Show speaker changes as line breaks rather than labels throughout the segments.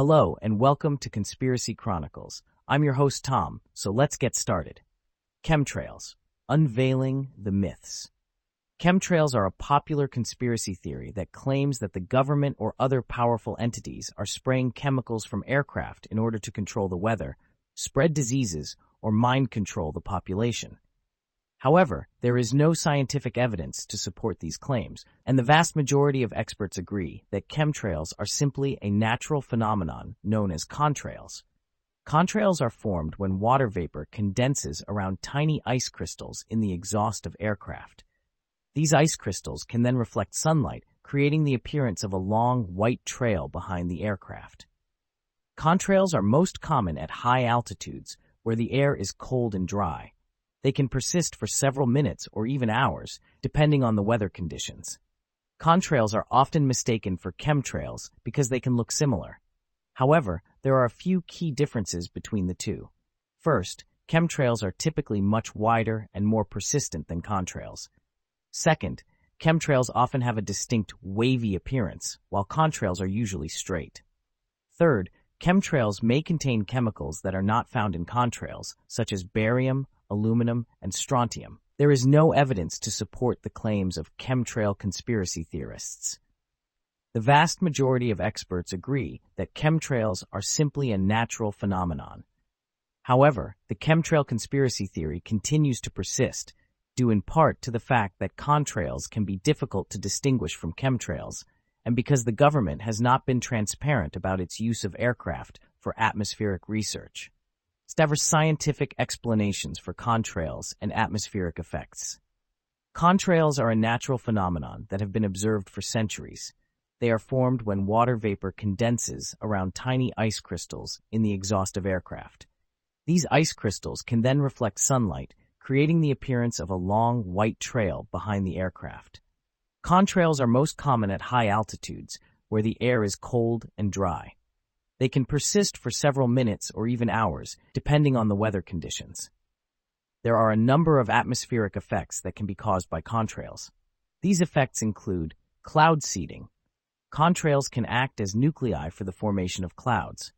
Hello and welcome to Conspiracy Chronicles. I'm your host Tom, so let's get started. Chemtrails, unveiling the myths. Chemtrails are a popular conspiracy theory that claims that the government or other powerful entities are spraying chemicals from aircraft in order to control the weather, spread diseases, or mind control the population. However, there is no scientific evidence to support these claims, and the vast majority of experts agree that chemtrails are simply a natural phenomenon known as contrails. Contrails are formed when water vapor condenses around tiny ice crystals in the exhaust of aircraft. These ice crystals can then reflect sunlight, creating the appearance of a long white trail behind the aircraft. Contrails are most common at high altitudes, where the air is cold and dry. They can persist for several minutes or even hours, depending on the weather conditions. Contrails are often mistaken for chemtrails because they can look similar. However, there are a few key differences between the two. First, chemtrails are typically much wider and more persistent than contrails. Second, chemtrails often have a distinct wavy appearance, while contrails are usually straight. Third, chemtrails may contain chemicals that are not found in contrails, such as barium, aluminum, and strontium. There is no evidence to support the claims of chemtrail conspiracy theorists. The vast majority of experts agree that chemtrails are simply a natural phenomenon. However, the chemtrail conspiracy theory continues to persist, due in part to the fact that contrails can be difficult to distinguish from chemtrails, and because the government has not been transparent about its use of aircraft for atmospheric research establish scientific explanations for contrails and atmospheric effects. Contrails are a natural phenomenon that have been observed for centuries. They are formed when water vapor condenses around tiny ice crystals in the exhaust of aircraft. These ice crystals can then reflect sunlight, creating the appearance of a long white trail behind the aircraft. Contrails are most common at high altitudes, where the air is cold and dry. They can persist for several minutes or even hours, depending on the weather conditions. There are a number of atmospheric effects that can be caused by contrails. These effects include cloud seeding. Contrails can act as nuclei for the formation of clouds.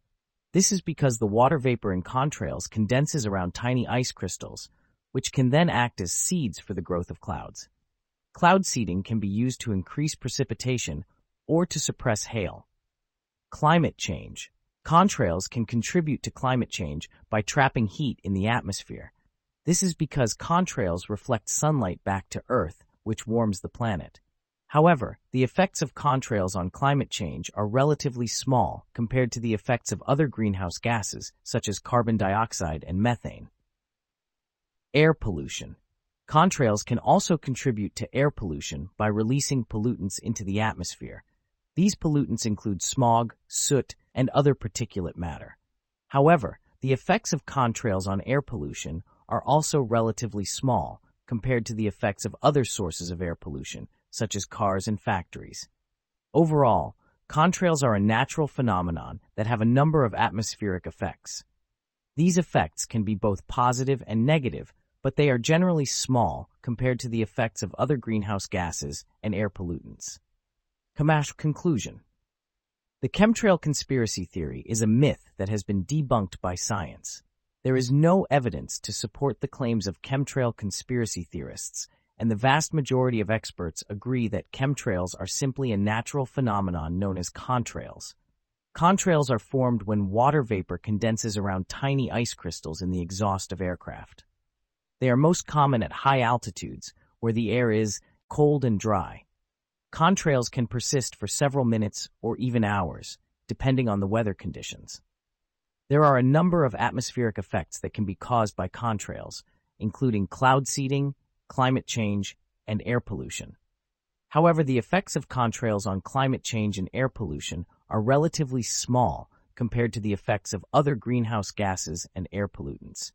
This is because the water vapor in contrails condenses around tiny ice crystals, which can then act as seeds for the growth of clouds. Cloud seeding can be used to increase precipitation or to suppress hail. Climate change. Contrails can contribute to climate change by trapping heat in the atmosphere. This is because contrails reflect sunlight back to Earth, which warms the planet. However, the effects of contrails on climate change are relatively small compared to the effects of other greenhouse gases, such as carbon dioxide and methane. Air pollution. Contrails can also contribute to air pollution by releasing pollutants into the atmosphere, these pollutants include smog, soot, and other particulate matter. However, the effects of contrails on air pollution are also relatively small compared to the effects of other sources of air pollution, such as cars and factories. Overall, contrails are a natural phenomenon that have a number of atmospheric effects. These effects can be both positive and negative, but they are generally small compared to the effects of other greenhouse gases and air pollutants. Kamash conclusion. The chemtrail conspiracy theory is a myth that has been debunked by science. There is no evidence to support the claims of chemtrail conspiracy theorists, and the vast majority of experts agree that chemtrails are simply a natural phenomenon known as contrails. Contrails are formed when water vapor condenses around tiny ice crystals in the exhaust of aircraft. They are most common at high altitudes, where the air is cold and dry. Contrails can persist for several minutes or even hours, depending on the weather conditions. There are a number of atmospheric effects that can be caused by contrails, including cloud seeding, climate change, and air pollution. However, the effects of contrails on climate change and air pollution are relatively small compared to the effects of other greenhouse gases and air pollutants.